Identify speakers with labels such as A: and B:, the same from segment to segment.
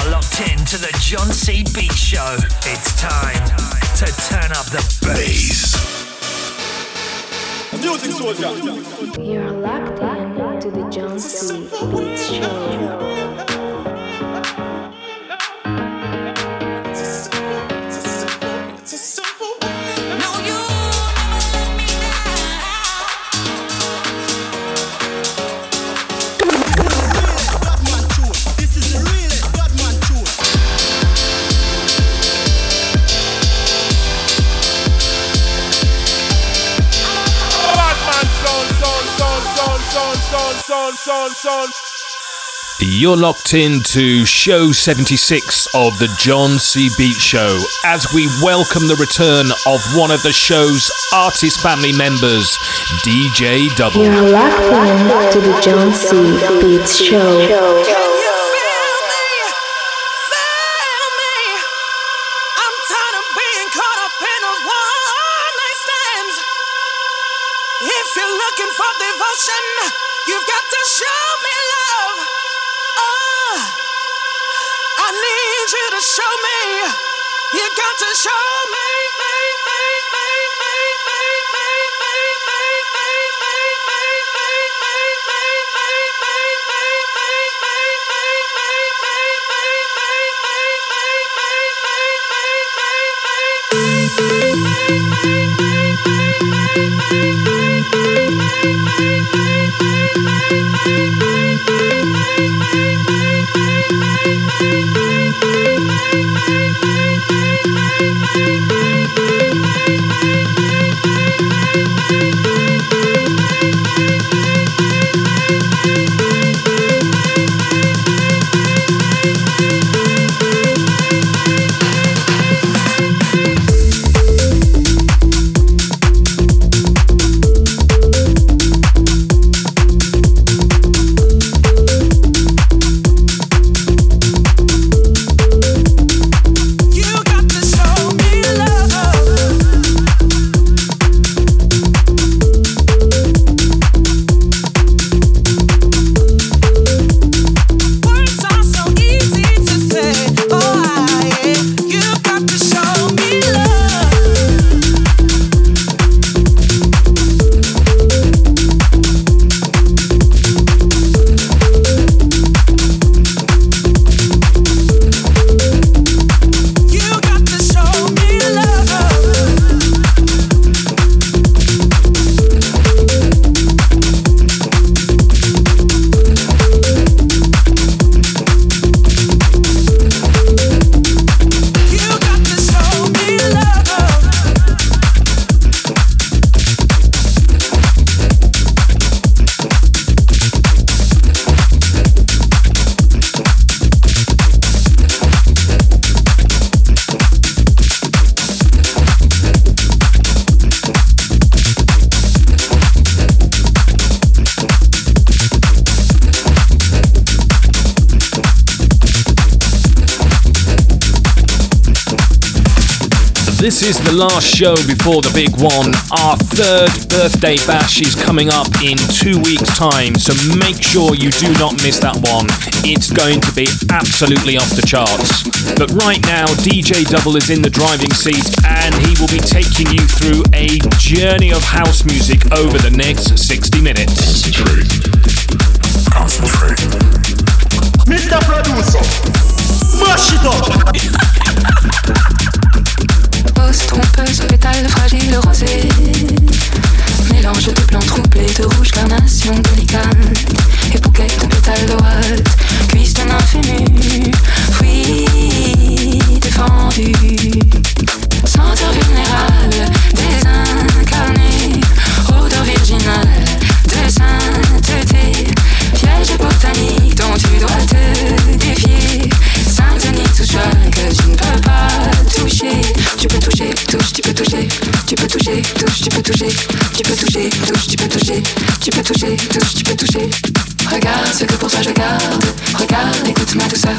A: are locked in to the JonC Beat Show. It's time to turn up the bass.
B: You're locked in to the JonC Beats Show.
C: Son, son, son.
D: You're locked into show 76 of the JonC Beat Show as we welcome the return of one of the show's artist family members, DJ DUBBL.
B: You're locked in to the JonC Beats Show.
D: Last show before the big one. Our third birthday bash is coming up in two weeks' time, so make sure you do not miss that one. It's going to be absolutely off the charts. But right now, DJ DUBBL is in the driving seat and he will be taking you through a journey of house music over the next 60 minutes.
E: Concentrate. Concentrate.
C: Mr. Producer, mash it up.
F: Trompeuse, pétale fragile rosé. Mélange de blanc troublé, de rouge carnation délicate. Et bouquet de pétales droite, cuisse d'un infému. Oui, défendu. Senteur vulnérable, touche, tu peux toucher. Tu peux toucher, touche, tu peux toucher. Tu peux toucher, touche, tu peux toucher. Tu peux toucher, touche, tu peux toucher. Regarde ce que pour toi je garde. Regarde, écoute ma douceur.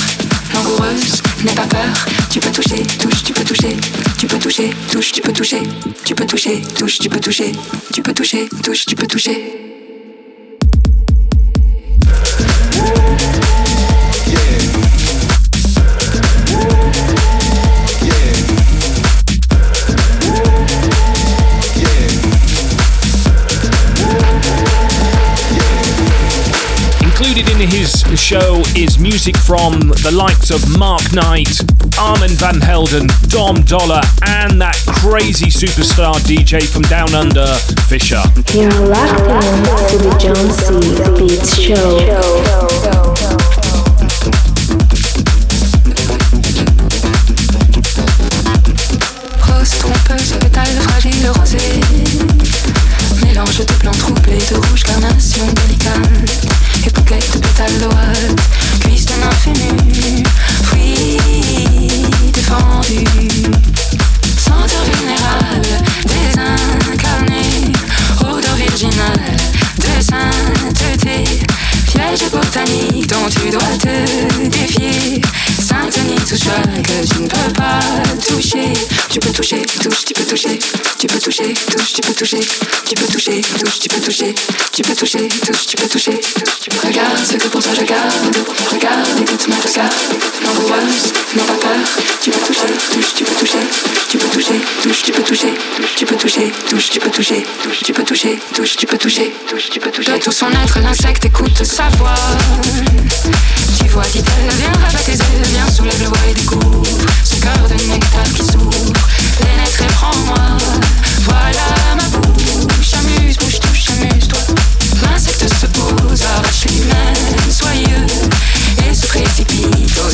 F: Langoureuse, n'aie pas peur. Tu peux toucher, touche, tu peux toucher. Tu peux toucher, touche, tu peux toucher. Tu peux toucher, touche, tu peux toucher. Tu peux toucher, touche, tu peux toucher.
D: Is music from the likes of Mark Knight, Armand Van Helden, Dom Dolla, and that crazy superstar DJ from Down Under, Fisher.
B: You're locked in to the JonC Beats Show.
F: Rosé. Mélange de blanc troublé, de rouge carnation délicate. Pétales d'oise, cuisse de émue. Fruit défendu. Senteur vulnérable, désincarné. Odeur virginale de sainteté. Piège botanique dont tu dois te défier. Sainte-Denis touche que tu ne peux pas toucher. Tu peux toucher, touche, tu peux toucher. Tu peux toucher, touche, tu peux toucher. Tu peux toucher, touche, tu peux toucher. Tu peux toucher, touche, tu peux toucher. Regarde ce que pour toi je garde. Regarde, écoute-moi, regarde. L'angoisse, n'aie pas peur. Tu peux toucher, touche, tu peux toucher. Tu peux toucher, touche, tu peux toucher. Tu peux toucher, touche, tu peux toucher. Tu peux toucher, touche, tu peux toucher. Tu peux toucher. De tout son être, l'insecte écoute sa voix. Tu vois, dit-elle, viens rabat tes ailes, viens soulève le bois et découvre ce cœur de nectar qui s'ouvre. Soyeux, et se précipite au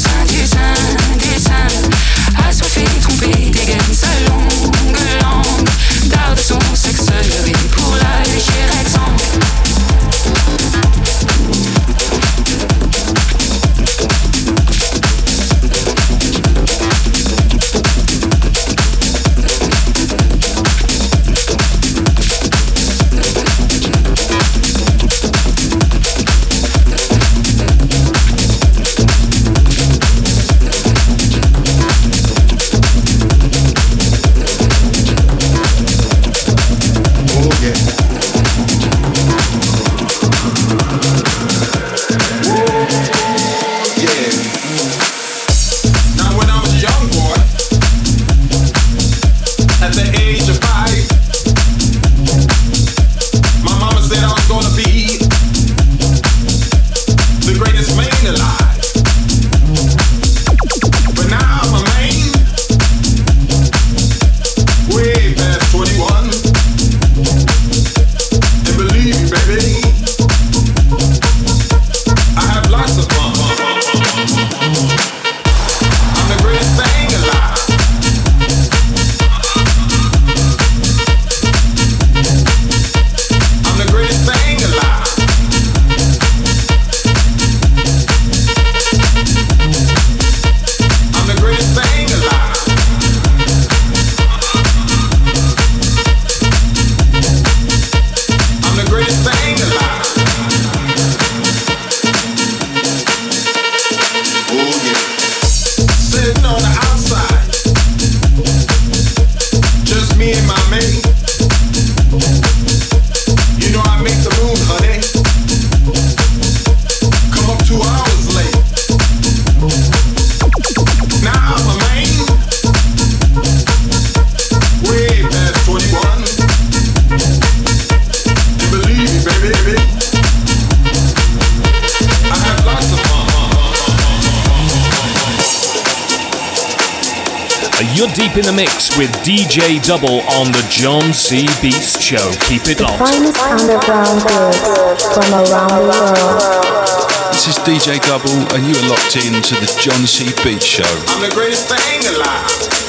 D: DJ DUBBL on the JonC Beats Show. Keep it
B: The
D: locked.
B: finest underground goods from around the world.
G: This is DJ DUBBL, and you are locked in to the John C. Beats Show.
E: I'm the greatest thing alive.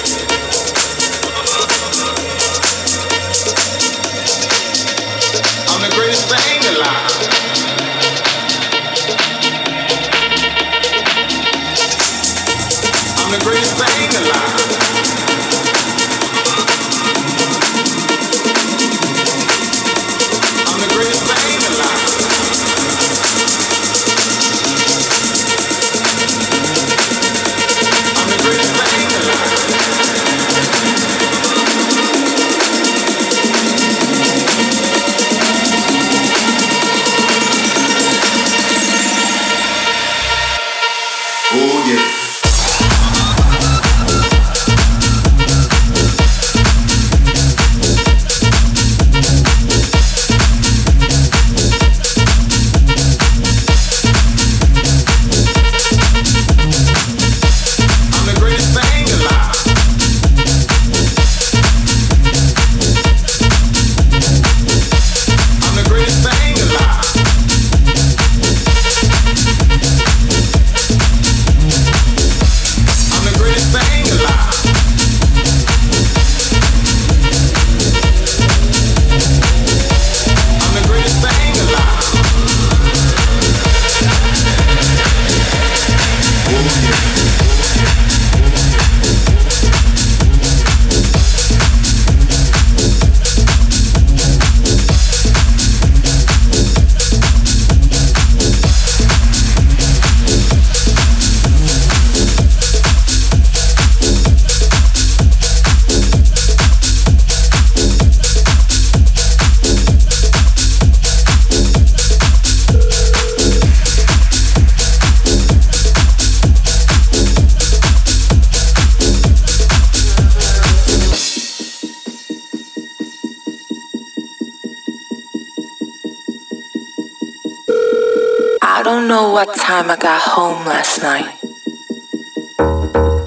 H: Time I got home last night.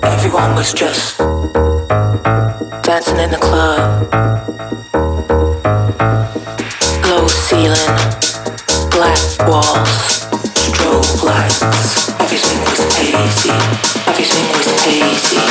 H: Everyone was just dancing in the club. Low ceiling, black walls, strobe lights. Everything was hazy. Everything was hazy.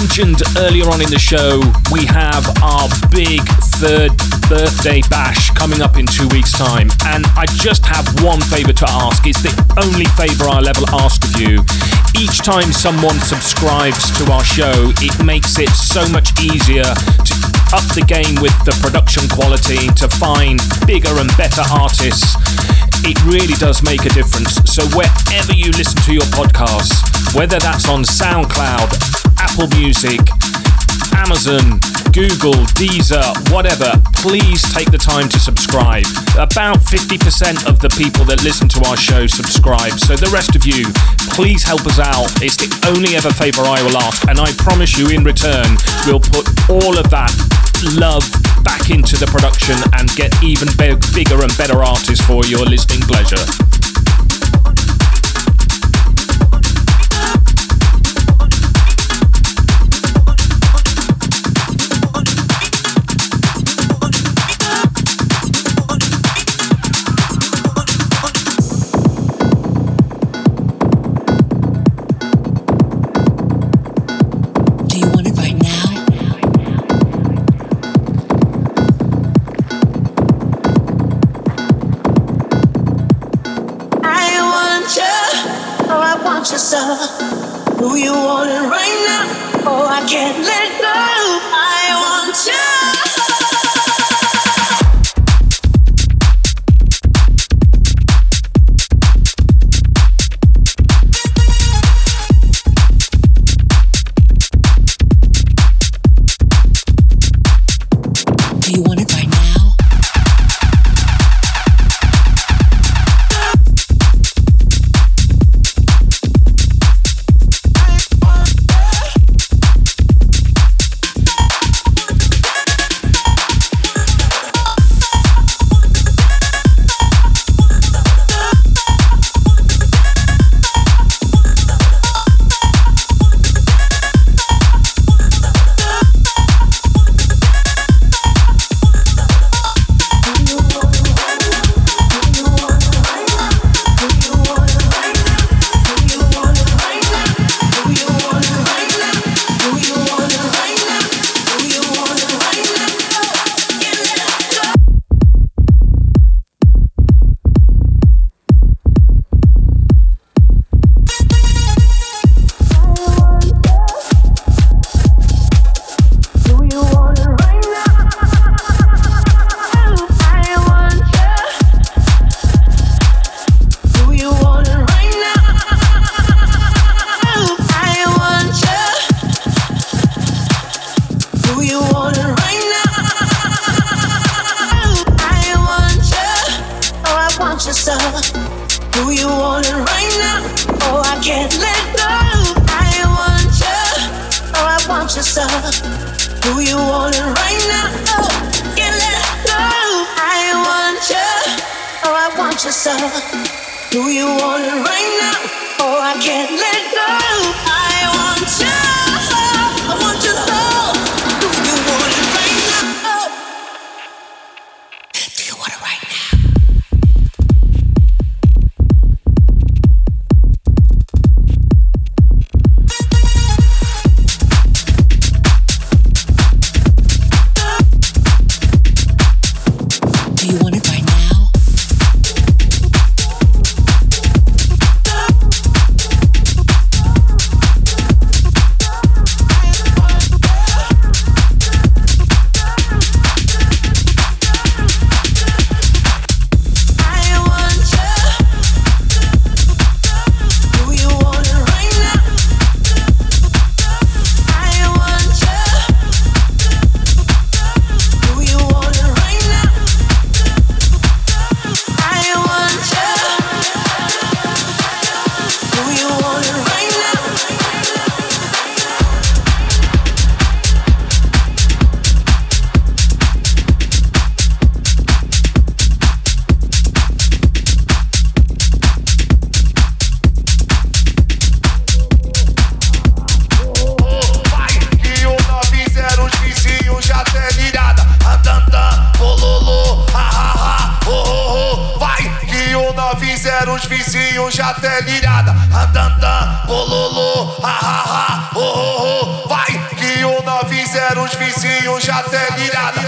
D: Mentioned earlier on in the show, we have our big third birthday bash coming up in two weeks' time. And I just have one favour to ask. It's the only favour I'll ever ask of you. Each time someone subscribes to our show, it makes it so much easier to up the game with the production quality, to find bigger and better artists. It really does make a difference. So, wherever you listen to your podcasts, whether that's on SoundCloud, Apple Music, Amazon, Google, Deezer, whatever, please take the time to subscribe. About 50% of the people that listen to our show subscribe, so the rest of you, please help us out. It's the only ever favour I will ask, and I promise you in return, we'll put all of that love back into the production and get even bigger and better artists for your listening pleasure.
I: the. Do you want it right now? Oh, I can't let go. I want you. Neguinho já até virada. Andantan, bololô, ahaha, oh, oh, oh. Vai que o 90 os vizinhos já
J: até
D: virada.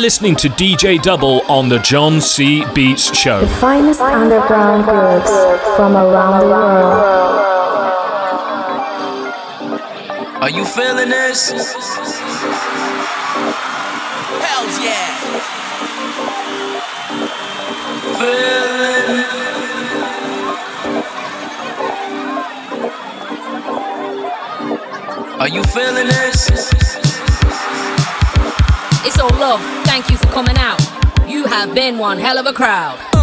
D: Listening to DJ DUBBL on the JonC Beats Show.
K: The finest underground grooves from around the world.
L: Are you feeling this?
M: Been one hell of a crowd.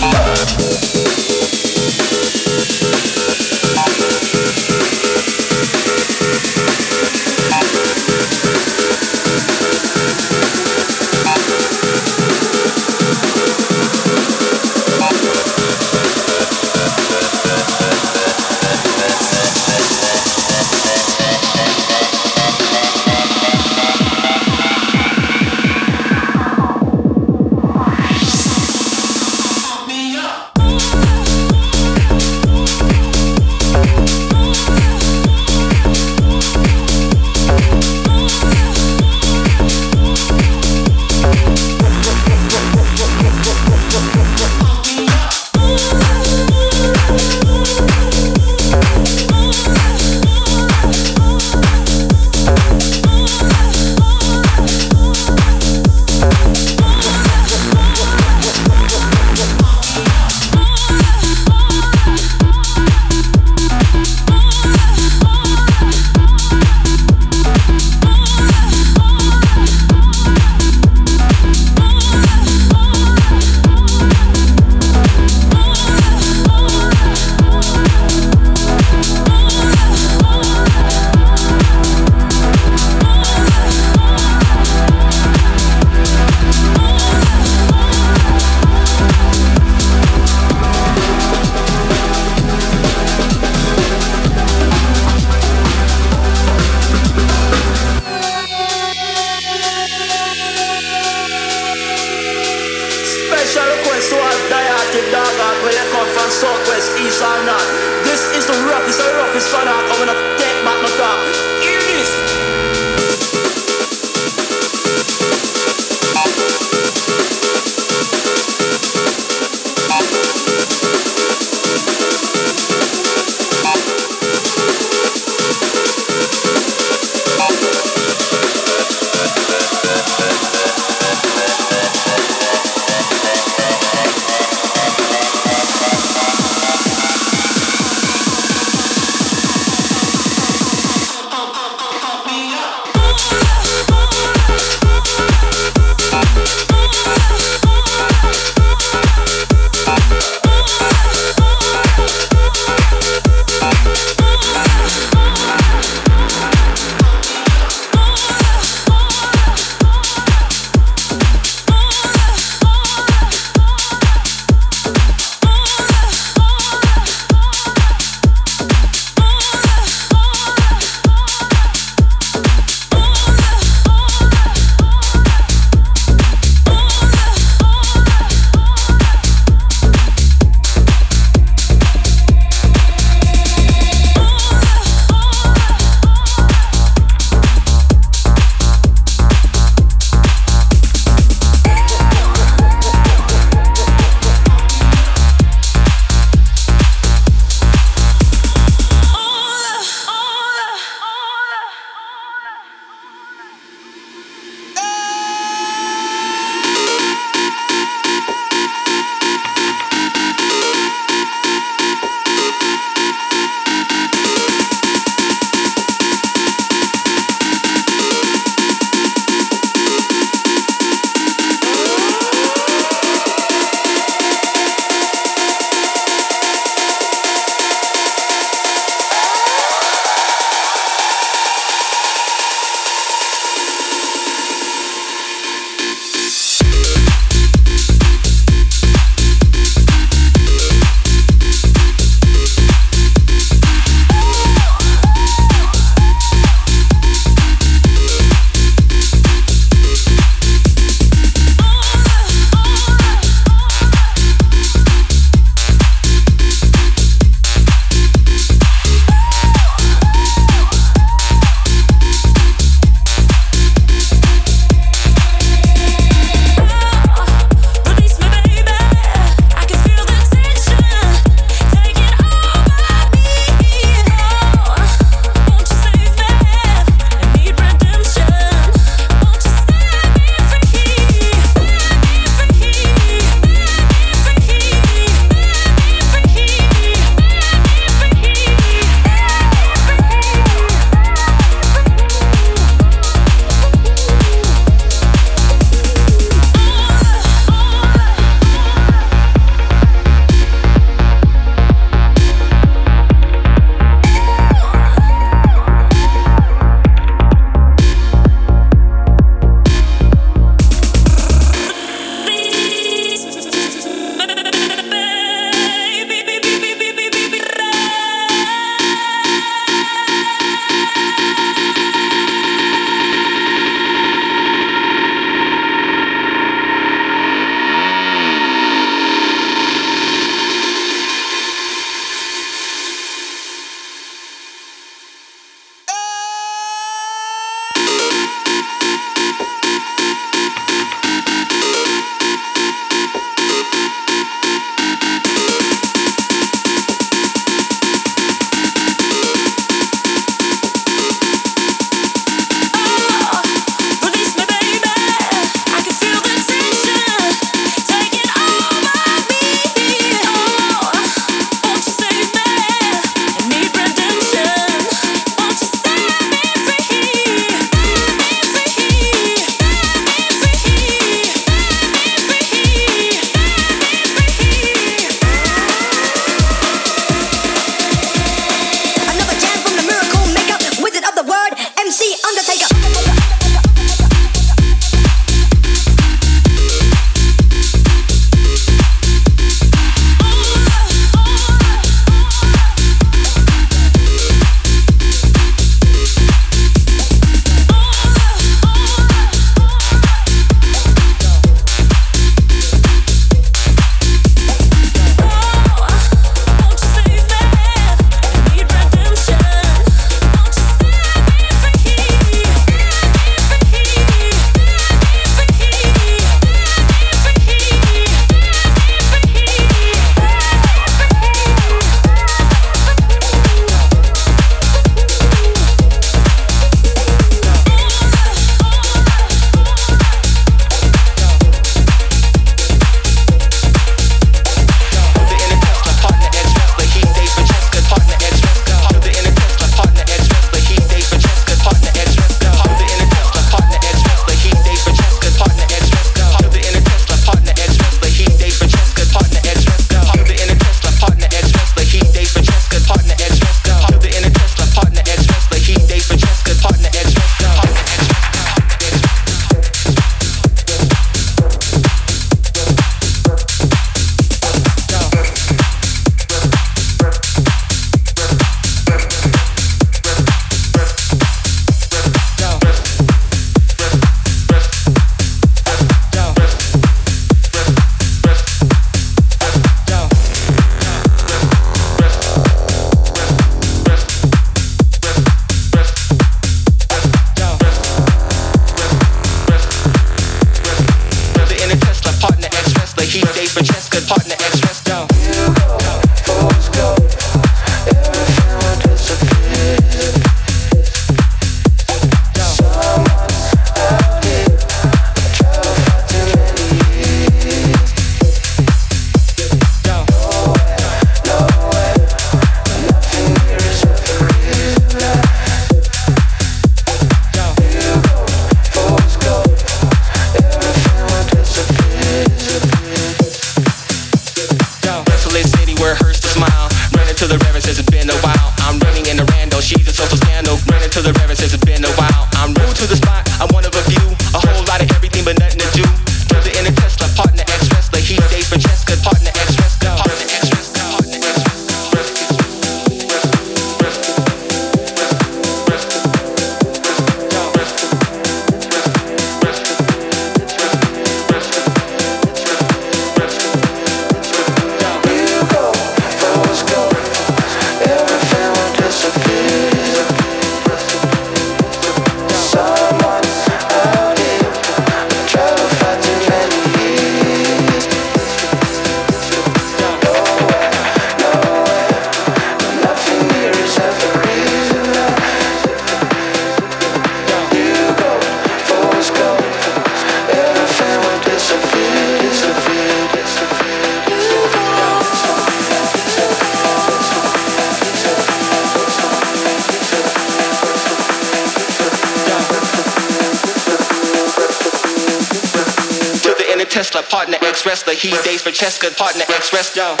N: He days for Cheska, partner ex wrestler.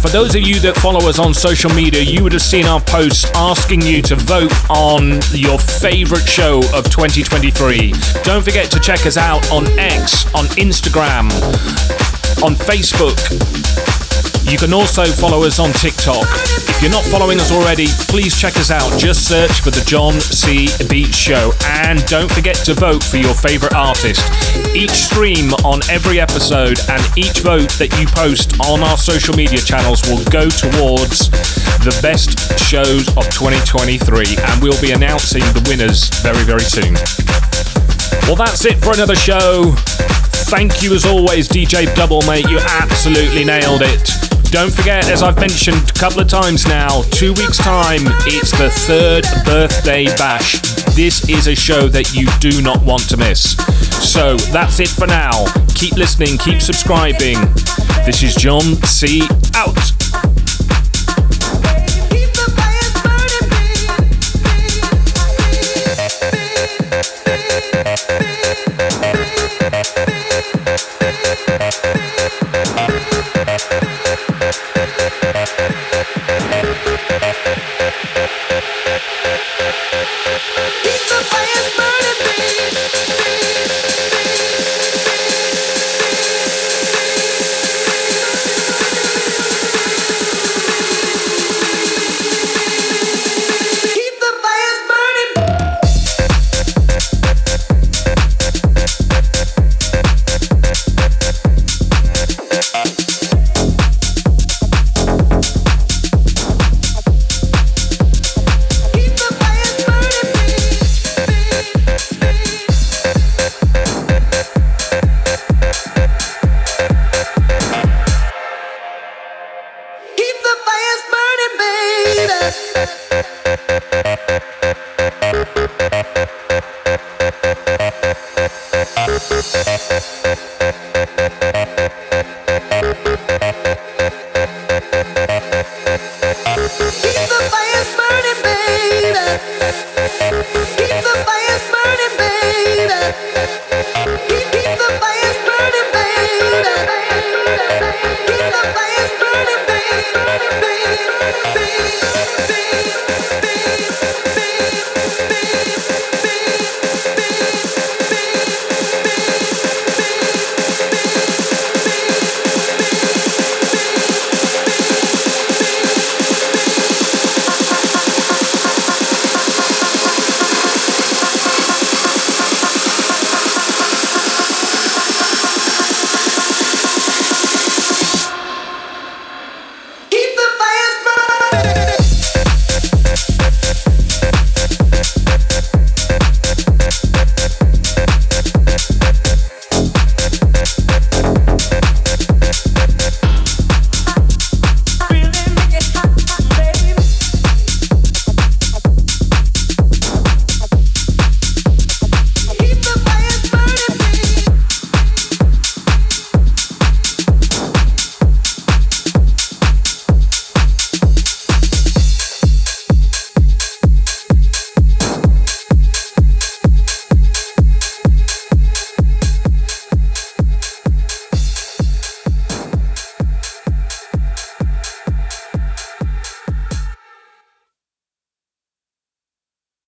D: For those of you that follow us on social media, you would have seen our posts asking you to vote on your favorite show of 2023. Don't forget to check us out on X, on Instagram, on Facebook. You can also follow us on TikTok. If you're not following us already, please check us out. Just search for The JonC Beat Show. And don't forget to vote for your favourite artist. Each stream on every episode and each vote that you post on our social media channels will go towards the best shows of 2023. And we'll be announcing the winners very, very soon. Well, that's it for another show. Thank you as always, DJ DUBBL Mate. You absolutely nailed it. Don't forget, as I've mentioned a couple of times now, two weeks' time, it's the third birthday bash. This is a show that you do not want to miss. So that's it for now. Keep listening, keep subscribing. This is John C. Out.